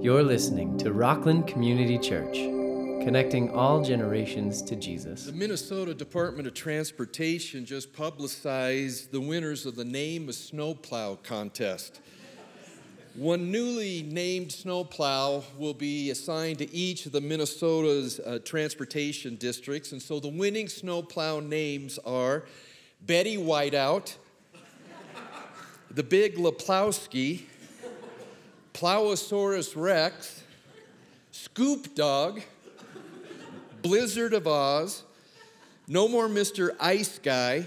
You're listening to Rockland Community Church, connecting all generations to Jesus. The Minnesota Department of Transportation just publicized the winners of the Name a Snowplow contest. One newly named snowplow will be assigned to each of the Minnesota's uh, transportation districts, and so the winning snowplow names are Betty Whiteout, the Big Leplowski, Plowosaurus Rex, Scoop Dog, Blizzard of Oz, No More Mr. Ice Guy,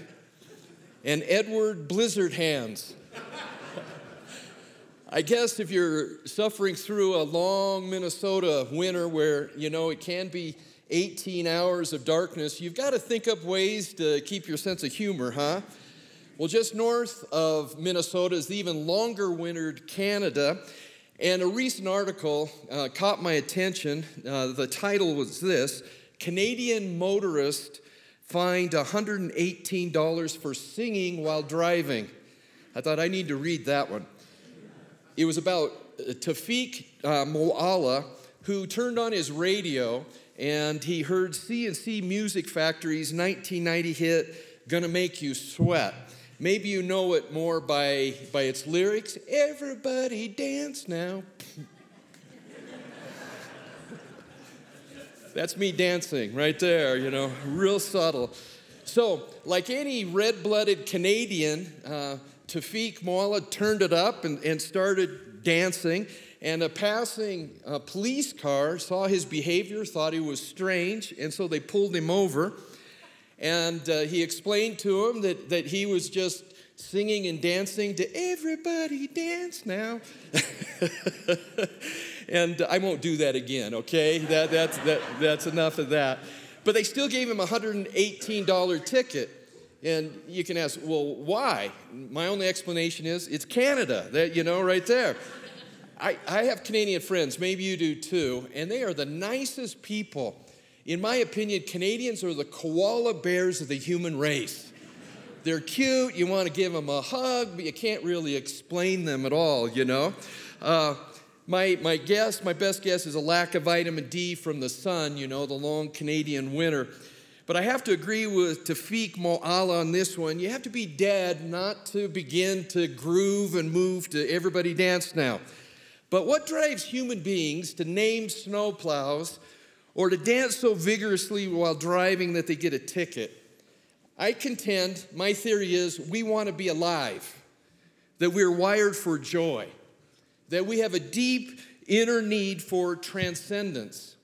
and Edward Blizzard Hands. I guess if you're suffering through a long Minnesota winter where, you know, it can be 18 hours of darkness, you've got to think up ways to keep your sense of humor, huh? Well, just north of Minnesota is the even longer wintered Canada. And a recent article uh, caught my attention. Uh, the title was this Canadian motorist fined $118 for singing while driving. I thought I need to read that one. It was about uh, Tafik uh, Moalla, who turned on his radio and he heard C+C Music Factory's 1990 hit, Gonna Make You Sweat. Maybe you know it more by, by its lyrics. Everybody dance now. That's me dancing right there, you know, real subtle. So, like any red blooded Canadian, uh, Tafik Moalla turned it up and, and started dancing. And a passing uh, police car saw his behavior, thought he was strange, and so they pulled him over. And uh, he explained to him that, that he was just singing and dancing to Everybody Dance Now. and I won't do that again, okay? That, that's, that, that's enough of that. But they still gave him a $118 ticket. And you can ask, well, why? My only explanation is it's Canada, that, you know, right there. I, I have Canadian friends, maybe you do too, and they are the nicest people. In my opinion, Canadians are the koala bears of the human race. They're cute, you want to give them a hug, but you can't really explain them at all, you know? Uh, my, my guess, my best guess is a lack of vitamin D from the sun, you know, the long Canadian winter. But I have to agree with Tafik Moalla on this one. You have to be dead not to begin to groove and move to everybody dance now. But what drives human beings to name snowplows or to dance so vigorously while driving that they get a ticket? I contend, my theory is we want to be alive, that we're wired for joy, that we have a deep inner need for transcendence.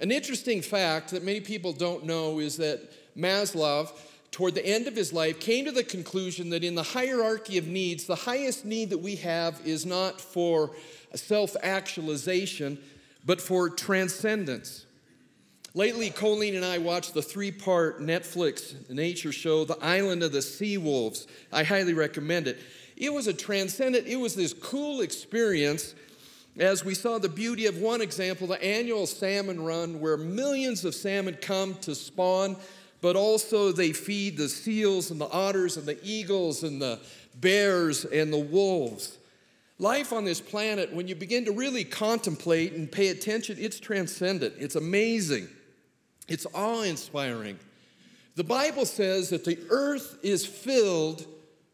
An interesting fact that many people don't know is that Maslow, toward the end of his life, came to the conclusion that in the hierarchy of needs, the highest need that we have is not for self actualization, but for transcendence. Lately, Colleen and I watched the three part Netflix nature show, The Island of the Sea Wolves. I highly recommend it. It was a transcendent, it was this cool experience as we saw the beauty of one example, the annual salmon run, where millions of salmon come to spawn, but also they feed the seals and the otters and the eagles and the bears and the wolves. Life on this planet, when you begin to really contemplate and pay attention, it's transcendent. It's amazing. It's awe inspiring. The Bible says that the earth is filled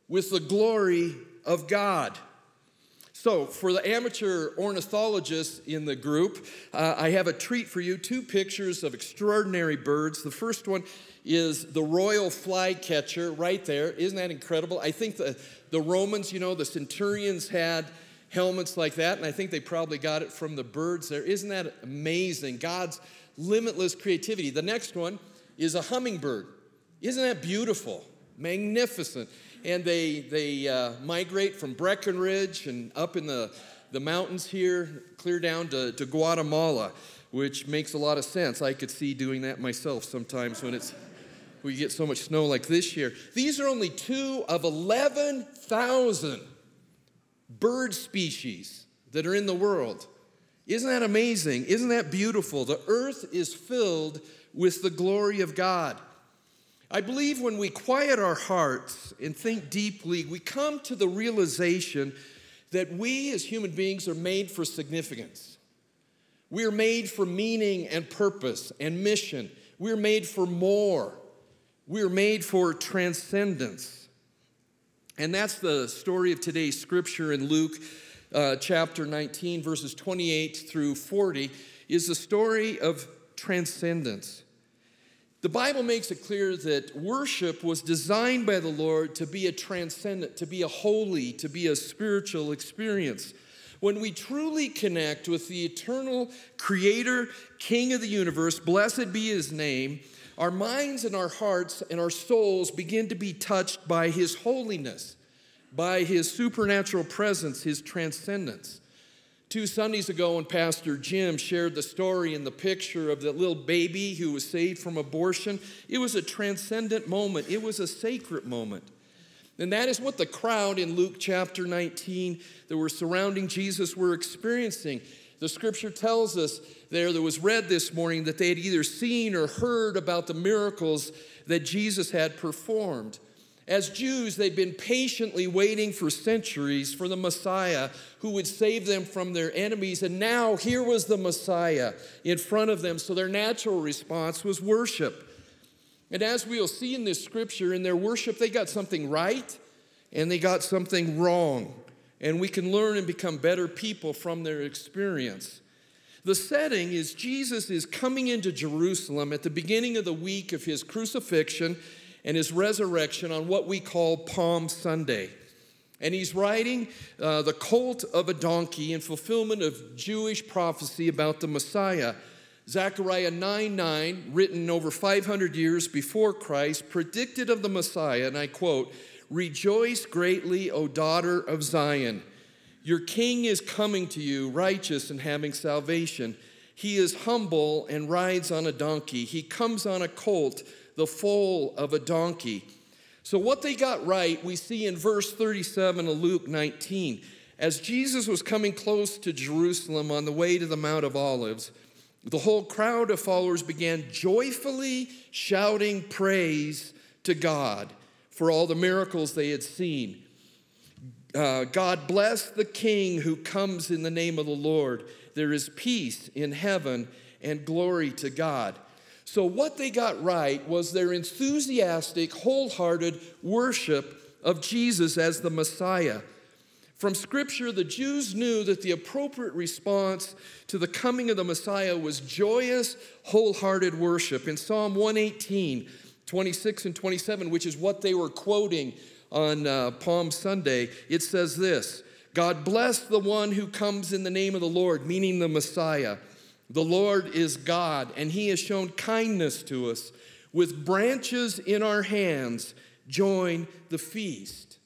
with the glory of God. So, for the amateur ornithologists in the group, uh, I have a treat for you two pictures of extraordinary birds. The first one is the royal flycatcher right there. Isn't that incredible? I think the, the Romans, you know, the centurions had helmets like that, and I think they probably got it from the birds there. Isn't that amazing? God's limitless creativity. The next one is a hummingbird. Isn't that beautiful? Magnificent and they, they uh, migrate from Breckenridge and up in the, the mountains here, clear down to, to Guatemala, which makes a lot of sense. I could see doing that myself sometimes when it's we get so much snow like this year. These are only two of 11,000 bird species that are in the world. Isn't that amazing? Isn't that beautiful? The earth is filled with the glory of God. I believe when we quiet our hearts and think deeply, we come to the realization that we as human beings are made for significance. We are made for meaning and purpose and mission. We're made for more. We're made for transcendence. And that's the story of today's scripture in Luke uh, chapter 19, verses 28 through 40, is the story of transcendence. The Bible makes it clear that worship was designed by the Lord to be a transcendent, to be a holy, to be a spiritual experience. When we truly connect with the eternal Creator, King of the universe, blessed be His name, our minds and our hearts and our souls begin to be touched by His holiness, by His supernatural presence, His transcendence. Two Sundays ago, when Pastor Jim shared the story and the picture of that little baby who was saved from abortion, it was a transcendent moment. It was a sacred moment. And that is what the crowd in Luke chapter 19 that were surrounding Jesus were experiencing. The scripture tells us there that was read this morning that they had either seen or heard about the miracles that Jesus had performed. As Jews, they'd been patiently waiting for centuries for the Messiah who would save them from their enemies. And now here was the Messiah in front of them. So their natural response was worship. And as we'll see in this scripture, in their worship, they got something right and they got something wrong. And we can learn and become better people from their experience. The setting is Jesus is coming into Jerusalem at the beginning of the week of his crucifixion and his resurrection on what we call Palm Sunday. And he's riding uh, the colt of a donkey in fulfillment of Jewish prophecy about the Messiah. Zechariah 9 9, written over 500 years before Christ, predicted of the Messiah, and I quote, Rejoice greatly, O daughter of Zion. Your king is coming to you, righteous and having salvation. He is humble and rides on a donkey. He comes on a colt the foal of a donkey. So, what they got right, we see in verse 37 of Luke 19. As Jesus was coming close to Jerusalem on the way to the Mount of Olives, the whole crowd of followers began joyfully shouting praise to God for all the miracles they had seen. Uh, God bless the King who comes in the name of the Lord. There is peace in heaven and glory to God. So, what they got right was their enthusiastic, wholehearted worship of Jesus as the Messiah. From Scripture, the Jews knew that the appropriate response to the coming of the Messiah was joyous, wholehearted worship. In Psalm 118, 26 and 27, which is what they were quoting on uh, Palm Sunday, it says this God bless the one who comes in the name of the Lord, meaning the Messiah. The Lord is God, and He has shown kindness to us. With branches in our hands, join the feast.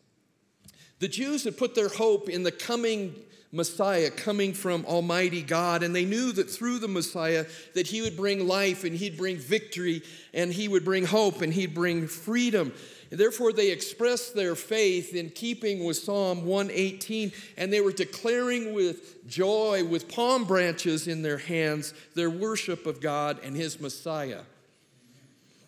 The Jews had put their hope in the coming Messiah coming from Almighty God, and they knew that through the Messiah that he would bring life and he'd bring victory and he would bring hope and he'd bring freedom. Therefore, they expressed their faith in keeping with Psalm 118, and they were declaring with joy, with palm branches in their hands, their worship of God and His Messiah.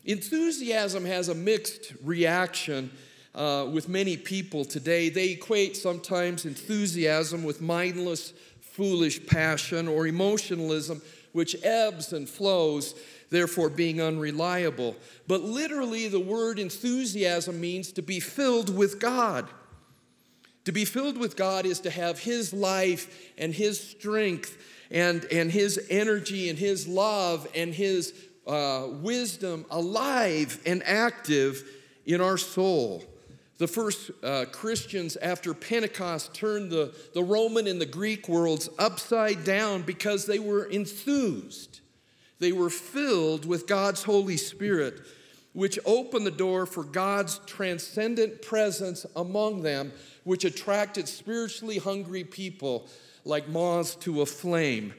Enthusiasm has a mixed reaction uh, with many people today. They equate sometimes enthusiasm with mindless, foolish passion or emotionalism, which ebbs and flows therefore being unreliable. But literally, the word enthusiasm means to be filled with God. To be filled with God is to have His life and His strength and, and His energy and His love and His uh, wisdom alive and active in our soul. The first uh, Christians after Pentecost turned the, the Roman and the Greek worlds upside down because they were enthused. They were filled with God's Holy Spirit, which opened the door for God's transcendent presence among them, which attracted spiritually hungry people like moths to a flame.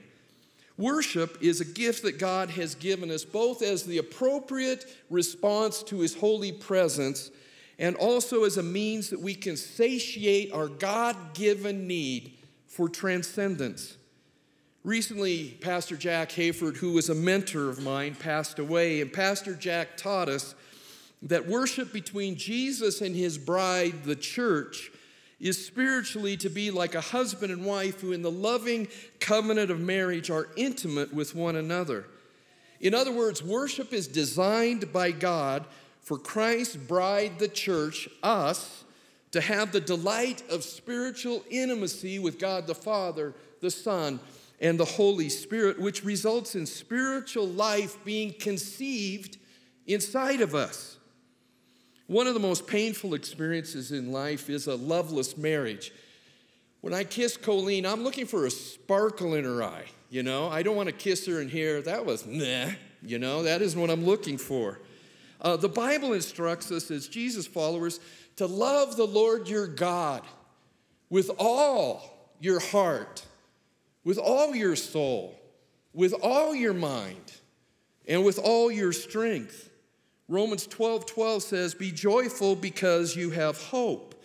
Worship is a gift that God has given us both as the appropriate response to His holy presence and also as a means that we can satiate our God given need for transcendence. Recently, Pastor Jack Hayford, who was a mentor of mine, passed away, and Pastor Jack taught us that worship between Jesus and his bride, the church, is spiritually to be like a husband and wife who, in the loving covenant of marriage, are intimate with one another. In other words, worship is designed by God for Christ's bride, the church, us, to have the delight of spiritual intimacy with God the Father, the Son, and the Holy Spirit, which results in spiritual life being conceived inside of us. One of the most painful experiences in life is a loveless marriage. When I kiss Colleen, I'm looking for a sparkle in her eye. You know, I don't want to kiss her and hear that was nah. You know, that isn't what I'm looking for. Uh, the Bible instructs us as Jesus followers to love the Lord your God with all your heart, with all your soul, with all your mind, and with all your strength. Romans 12 12 says, Be joyful because you have hope.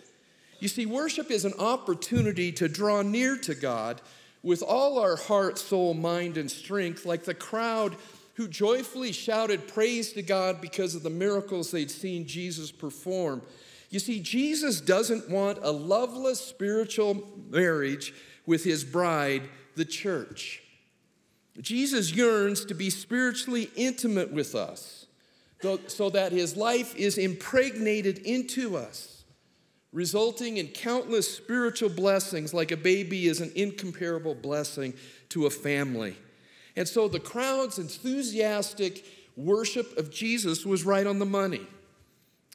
You see, worship is an opportunity to draw near to God with all our heart, soul, mind, and strength, like the crowd who joyfully shouted praise to God because of the miracles they'd seen Jesus perform. You see, Jesus doesn't want a loveless spiritual marriage with his bride, the church. Jesus yearns to be spiritually intimate with us so that his life is impregnated into us, resulting in countless spiritual blessings, like a baby is an incomparable blessing to a family. And so the crowd's enthusiastic worship of Jesus was right on the money.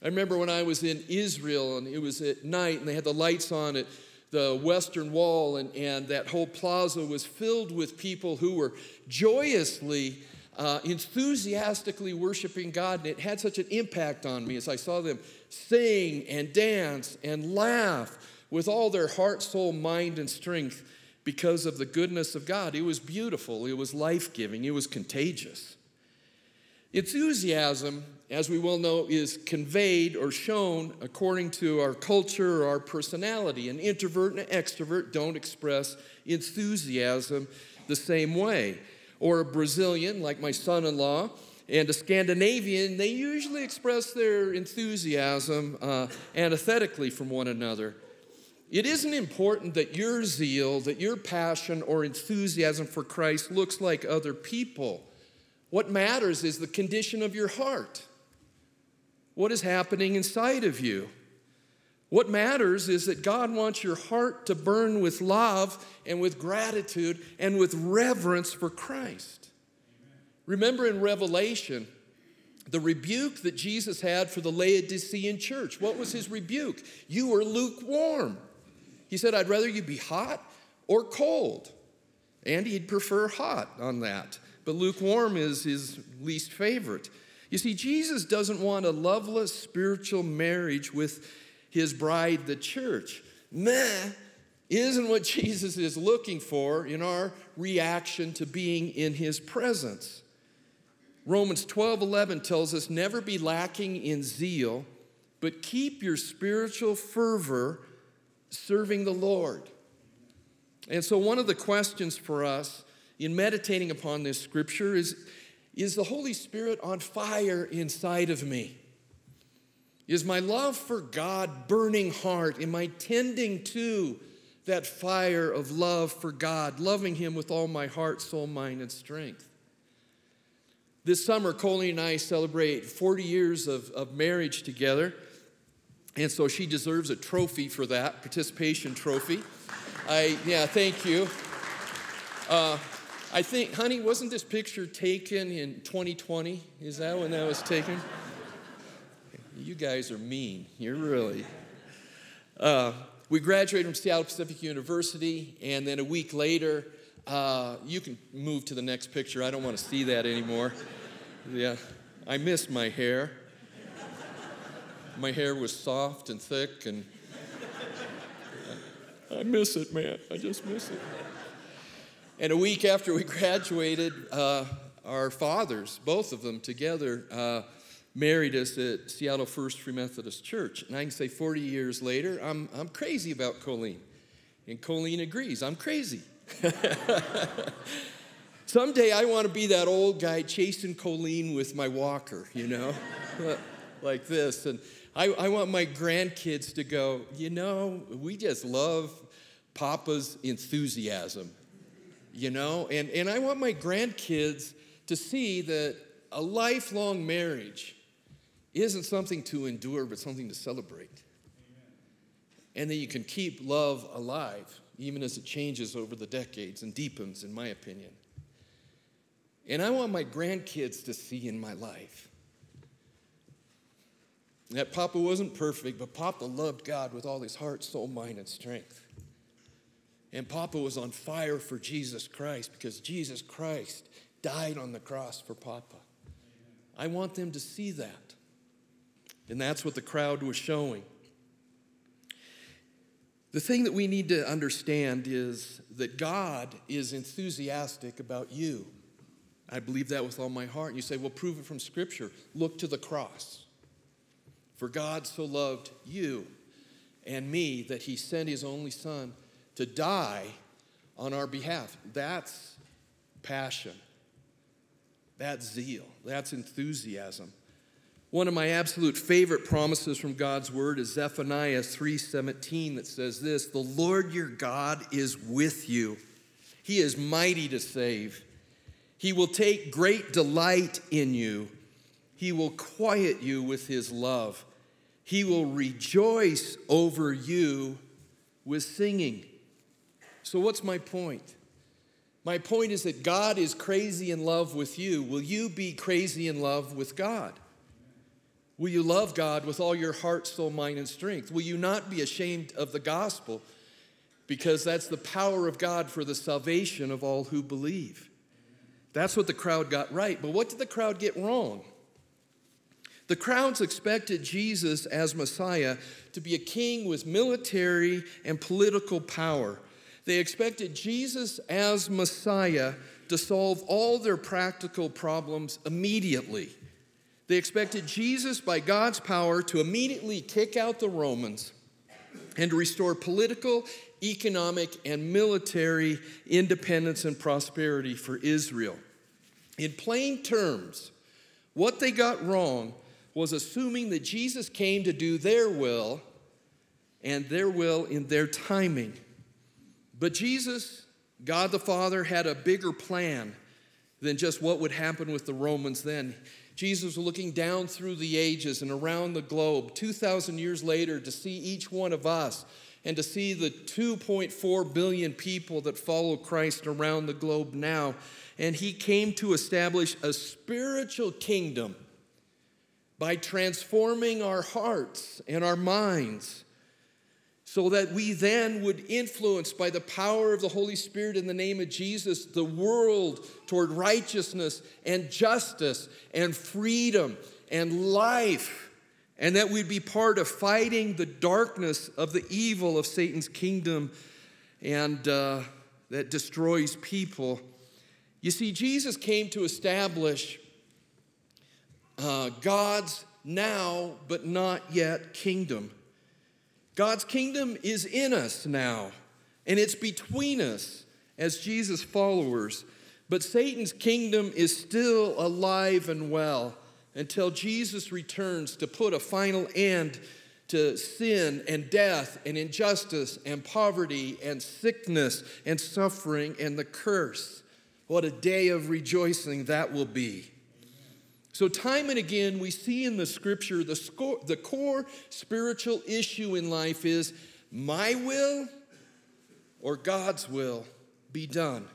I remember when I was in Israel and it was at night and they had the lights on at the Western Wall, and, and that whole plaza was filled with people who were joyously uh, enthusiastically worshiping God, and it had such an impact on me as I saw them sing and dance and laugh with all their heart, soul, mind, and strength because of the goodness of God. It was beautiful, it was life giving, it was contagious. Enthusiasm, as we well know, is conveyed or shown according to our culture or our personality. An introvert and an extrovert don't express enthusiasm the same way or a Brazilian, like my son in law, and a Scandinavian, they usually express their enthusiasm uh, antithetically from one another. It isn't important that your zeal, that your passion or enthusiasm for Christ looks like other people. What matters is the condition of your heart. What is happening inside of you? What matters is that God wants your heart to burn with love and with gratitude and with reverence for Christ. Remember in Revelation, the rebuke that Jesus had for the Laodicean church. What was his rebuke? You were lukewarm. He said, I'd rather you be hot or cold. And he'd prefer hot on that. But lukewarm is his least favorite. You see, Jesus doesn't want a loveless spiritual marriage with his bride, the church. Meh isn't what Jesus is looking for in our reaction to being in his presence. Romans 12 11 tells us never be lacking in zeal, but keep your spiritual fervor serving the Lord. And so, one of the questions for us in meditating upon this scripture is Is the Holy Spirit on fire inside of me? Is my love for God burning heart? Am I tending to that fire of love for God, loving Him with all my heart, soul, mind, and strength? This summer, Colleen and I celebrate 40 years of, of marriage together. And so she deserves a trophy for that, participation trophy. I, yeah, thank you. Uh, I think, honey, wasn't this picture taken in 2020? Is that when that was taken? You guys are mean. You're really. Uh, we graduated from Seattle Pacific University, and then a week later, uh, you can move to the next picture. I don't want to see that anymore. Yeah, I miss my hair. My hair was soft and thick, and I miss it, man. I just miss it. And a week after we graduated, uh, our fathers, both of them together, uh, married us at Seattle First Free Methodist Church. And I can say 40 years later, I'm, I'm crazy about Colleen. And Colleen agrees, I'm crazy. Someday I want to be that old guy chasing Colleen with my walker, you know? like this. And I, I want my grandkids to go, you know, we just love Papa's enthusiasm, you know? And, and I want my grandkids to see that a lifelong marriage isn't something to endure, but something to celebrate. And that you can keep love alive, even as it changes over the decades and deepens, in my opinion. And I want my grandkids to see in my life that Papa wasn't perfect, but Papa loved God with all his heart, soul, mind, and strength. And Papa was on fire for Jesus Christ because Jesus Christ died on the cross for Papa. I want them to see that. And that's what the crowd was showing. The thing that we need to understand is that God is enthusiastic about you. I believe that with all my heart. And you say, well, prove it from Scripture. Look to the cross. For God so loved you and me that he sent his only Son to die on our behalf. That's passion. That's zeal. That's enthusiasm. One of my absolute favorite promises from God's word is Zephaniah 3:17 that says this, "The Lord your God is with you. He is mighty to save. He will take great delight in you. He will quiet you with his love. He will rejoice over you with singing." So what's my point? My point is that God is crazy in love with you. Will you be crazy in love with God? Will you love God with all your heart, soul, mind, and strength? Will you not be ashamed of the gospel because that's the power of God for the salvation of all who believe? That's what the crowd got right. But what did the crowd get wrong? The crowds expected Jesus as Messiah to be a king with military and political power. They expected Jesus as Messiah to solve all their practical problems immediately. They expected Jesus, by God's power, to immediately kick out the Romans and to restore political, economic, and military independence and prosperity for Israel. In plain terms, what they got wrong was assuming that Jesus came to do their will and their will in their timing. But Jesus, God the Father, had a bigger plan than just what would happen with the Romans then. Jesus was looking down through the ages and around the globe 2,000 years later to see each one of us and to see the 2.4 billion people that follow Christ around the globe now. And he came to establish a spiritual kingdom by transforming our hearts and our minds so that we then would influence by the power of the Holy Spirit in the name of Jesus the world toward righteousness and justice and freedom and life, and that we'd be part of fighting the darkness of the evil of Satan's kingdom and uh, that destroys people. You see, Jesus came to establish uh, God's now but not yet kingdom. God's kingdom is in us now, and it's between us as Jesus followers. But Satan's kingdom is still alive and well until Jesus returns to put a final end to sin and death and injustice and poverty and sickness and suffering and the curse. What a day of rejoicing that will be. So, time and again, we see in the scripture the, score, the core spiritual issue in life is my will or God's will be done.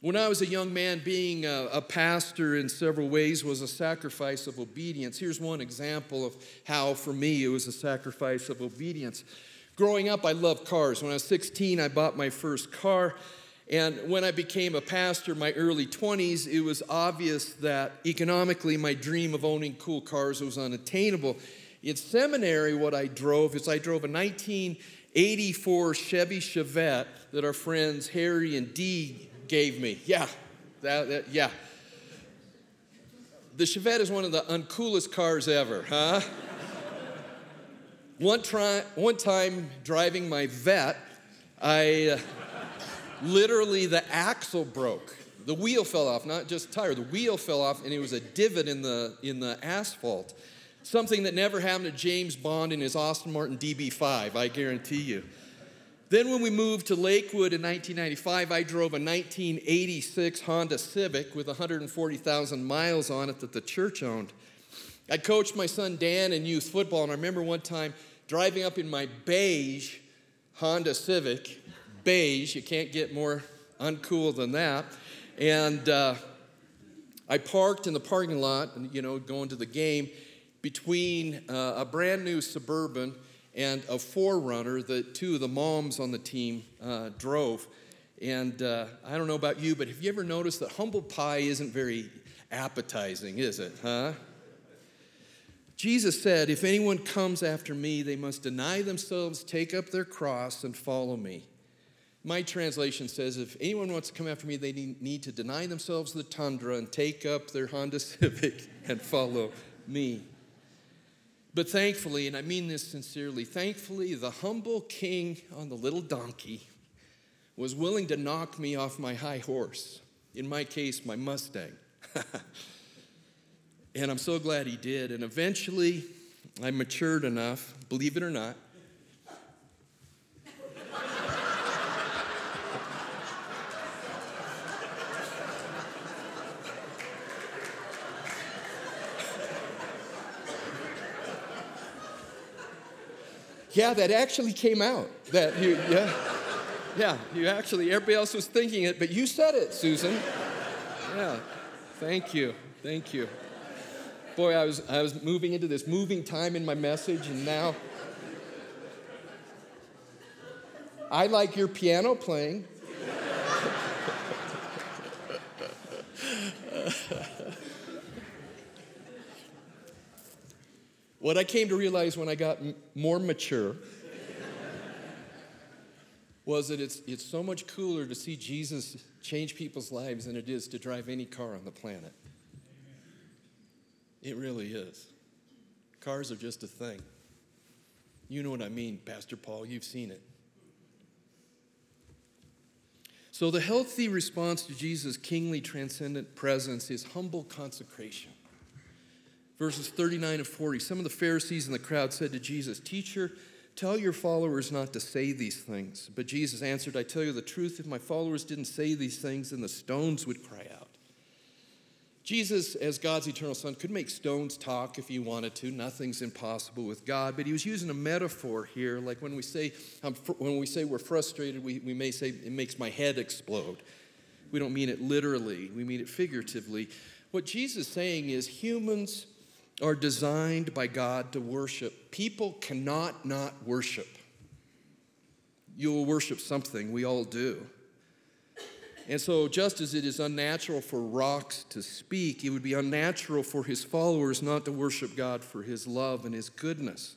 When I was a young man, being a, a, pastor in several ways was a sacrifice of obedience. Here's one example of how, for me, it was a sacrifice of obedience. Growing up, I loved cars. When I was 16, I bought my first car. And when I became a pastor in my early 20s, it was obvious that economically my dream of owning cool cars was unattainable. In seminary, what I drove is I drove a 1984 Chevy Chevette that our friends Harry and Dee gave me. Yeah, that, that, yeah. The Chevette is one of the uncoolest cars ever, huh? one, try, one time driving my vet, I. Uh, literally the axle broke. The wheel fell off, not just tire. The wheel fell off, and it was a divot in the in the asphalt. Something that never happened to James Bond in his Aston Martin DB5, I guarantee you. Then, when we moved to Lakewood in 1995, I drove a 1986 Honda Civic with 140,000 miles on it that the church owned. I coached my son Dan in youth football, and I remember one time driving up in my beige Honda Civic, beige, you can't get more uncool than that. And uh, I parked in the parking lot, you know, going to the game between uh, a brand new Suburban and a 4Runner that two of the moms on the team uh, drove. And uh, I don't know about you, but have you ever noticed that humble pie isn't very appetizing, is it, huh? Jesus said, If anyone comes after me, they must deny themselves, take up their cross, and follow me. My translation says, If anyone wants to come after me, they need to deny themselves the tundra and take up their Honda Civic and follow me. But thankfully, and I mean this sincerely, thankfully, the humble king on the little donkey was willing to knock me off my high horse, in my case, my Mustang. and I'm so glad he did. And eventually, I matured enough, believe it or not, Yeah, that actually came out. That you, yeah, yeah, you actually, everybody else was thinking it, but you said it, Susan. Yeah, thank you, thank you. Boy, I was, I was moving into this moving time in my message, and now I like your piano playing. What I came to realize when I got m- more mature was that it's, it's so much cooler to see Jesus change people's lives than it is to drive any car on the planet. It really is. Cars are just a thing. You know what I mean, Pastor Paul, you've seen it. So, the healthy response to Jesus' kingly transcendent presence is humble consecration verses 39 and 40. Some of the Pharisees in the crowd said to Jesus, Teacher, tell your followers not to say these things. But Jesus answered, I tell you the truth, if my followers didn't say these things, then the stones would cry out. Jesus, as God's eternal Son, could make stones talk if he wanted to. Nothing's impossible with God. But he was using a metaphor here, like when we say, um, when we say we're frustrated, we, we may say it makes my head explode. We don't mean it literally, we mean it figuratively. What Jesus is saying is humans are designed by God to worship. People cannot not worship. You will worship something, we all do. And so, just as it is unnatural for rocks to speak, it would be unnatural for his followers not to worship God for his love and his goodness.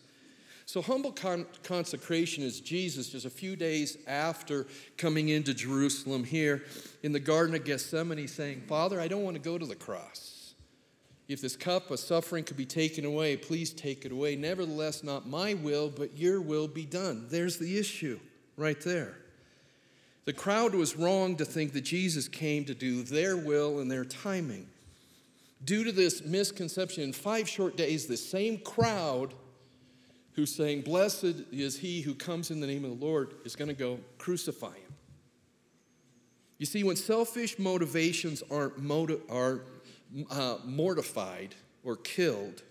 So, humble con- consecration is Jesus just a few days after coming into Jerusalem here in the Garden of Gethsemane saying, Father, I don't want to go to the cross. If this cup of suffering could be taken away, please take it away. Nevertheless, not my will, but your will be done. There's the issue right there. The crowd was wrong to think that Jesus came to do their will and their timing. Due to this misconception, in five short days, the same crowd who's saying, Blessed is he who comes in the name of the Lord, is going to go crucify him. You see, when selfish motivations aren't, motiv- are uh, mortified or killed,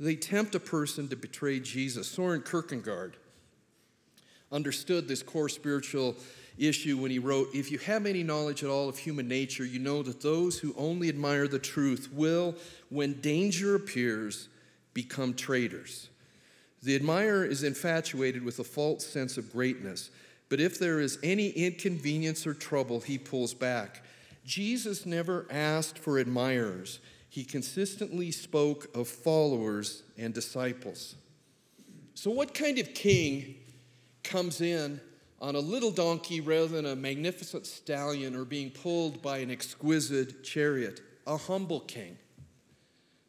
they tempt a person to betray Jesus. Soren Kierkegaard understood this core spiritual issue when he wrote If you have any knowledge at all of human nature, you know that those who only admire the truth will, when danger appears, become traitors. The admirer is infatuated with a false sense of greatness, but if there is any inconvenience or trouble, he pulls back. Jesus never asked for admirers, he consistently spoke of followers and disciples. So, what kind of king comes in on a little donkey rather than a magnificent stallion or being pulled by an exquisite chariot? A humble king.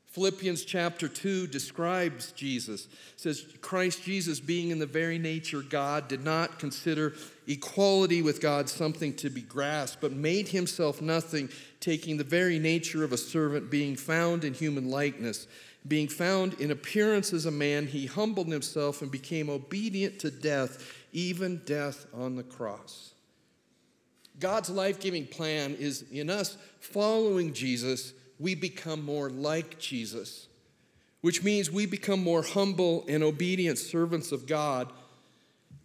Philippians chapter 2 describes Jesus. Says Christ Jesus being in the very nature God did not consider equality with God something to be grasped, but made himself nothing, taking the very nature of a servant being found in human likeness Being found in appearance as a man, he humbled himself and became obedient to death, even death on the cross. God's life giving plan is in us following Jesus, we become more like Jesus, which means we become more humble and obedient servants of God,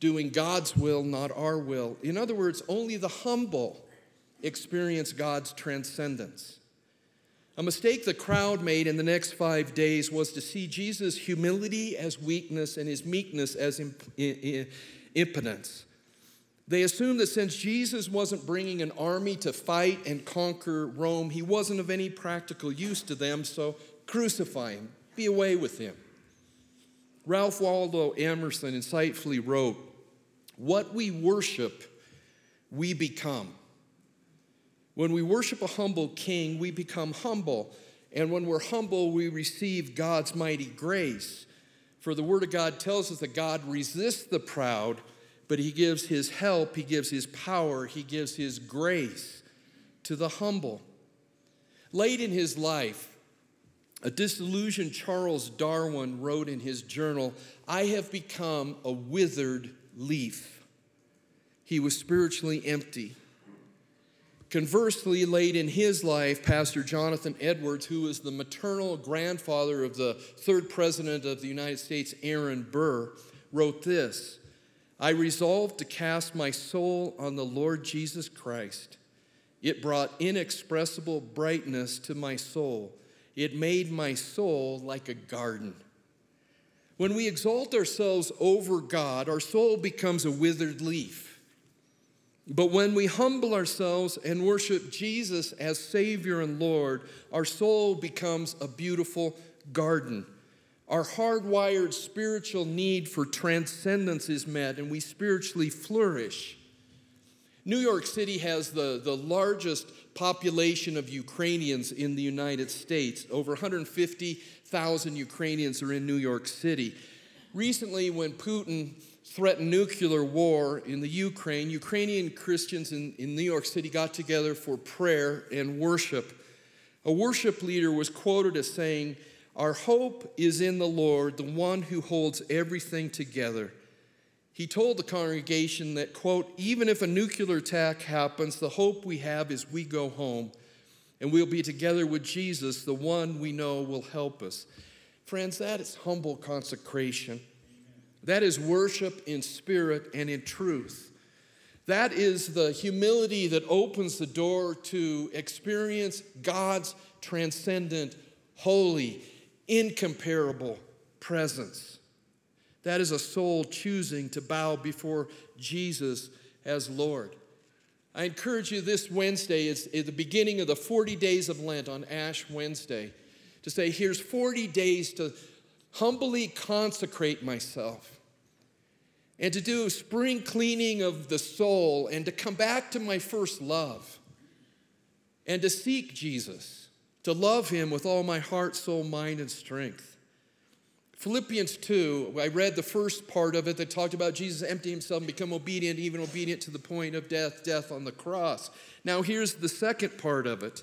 doing God's will, not our will. In other words, only the humble experience God's transcendence. A mistake the crowd made in the next five days was to see Jesus' humility as weakness and his meekness as imp- impotence. They assumed that since Jesus wasn't bringing an army to fight and conquer Rome, he wasn't of any practical use to them, so crucify him, be away with him. Ralph Waldo Emerson insightfully wrote, What we worship, we become. When we worship a humble king, we become humble. And when we're humble, we receive God's mighty grace. For the Word of God tells us that God resists the proud, but He gives His help, He gives His power, He gives His grace to the humble. Late in his life, a disillusioned Charles Darwin wrote in his journal, I have become a withered leaf. He was spiritually empty. Conversely, late in his life, Pastor Jonathan Edwards, who was the maternal grandfather of the third president of the United States, Aaron Burr, wrote this I resolved to cast my soul on the Lord Jesus Christ. It brought inexpressible brightness to my soul. It made my soul like a garden. When we exalt ourselves over God, our soul becomes a withered leaf. But when we humble ourselves and worship Jesus as Savior and Lord, our soul becomes a beautiful garden. Our hardwired spiritual need for transcendence is met, and we spiritually flourish. New York City has the, the largest population of Ukrainians in the United States. Over 150,000 Ukrainians are in New York City. Recently, when Putin threatened nuclear war in the Ukraine, Ukrainian Christians in, in New York City got together for prayer and worship. A worship leader was quoted as saying, Our hope is in the Lord, the one who holds everything together. He told the congregation that, quote, even if a nuclear attack happens, the hope we have is we go home and we'll be together with Jesus, the one we know will help us. Friends, that is humble consecration. That is worship in spirit and in truth. That is the humility that opens the door to experience God's transcendent, holy, incomparable presence. That is a soul choosing to bow before Jesus as Lord. I encourage you this Wednesday, it's the beginning of the 40 days of Lent on Ash Wednesday, to say, here's 40 days to humbly consecrate myself and to do spring cleaning of the soul and to come back to my first love and to seek Jesus, to love him with all my heart, soul, mind, and strength. Philippians 2, I read the first part of it that talked about Jesus emptying himself and become obedient, even obedient to the point of death, death on the cross. Now, here's the second part of it.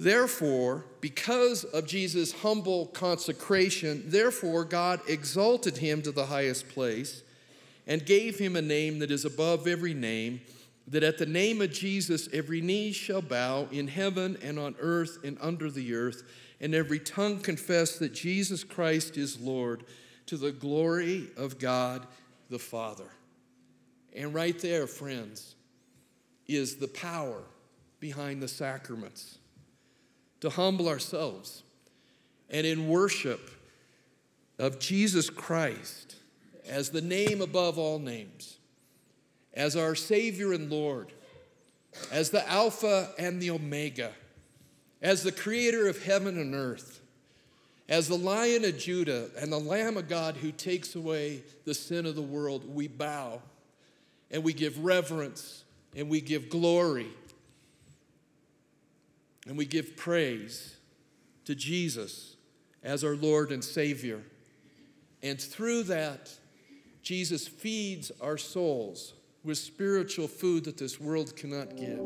Therefore, because of Jesus' humble consecration, therefore God exalted him to the highest place and gave him a name that is above every name, that at the name of Jesus every knee shall bow in heaven and on earth and under the earth, and every tongue confess that Jesus Christ is Lord to the glory of God the Father. And right there, friends, is the power behind the sacraments to humble ourselves and in worship of Jesus Christ as the name above all names, as our Savior and Lord, as the Alpha and the Omega, as the Creator of heaven and earth, as the Lion of Judah and the Lamb of God who takes away the sin of the world, we bow and we give reverence and we give glory and we give praise to Jesus as our Lord and Savior. And through that, Jesus feeds our souls with spiritual food that this world cannot give.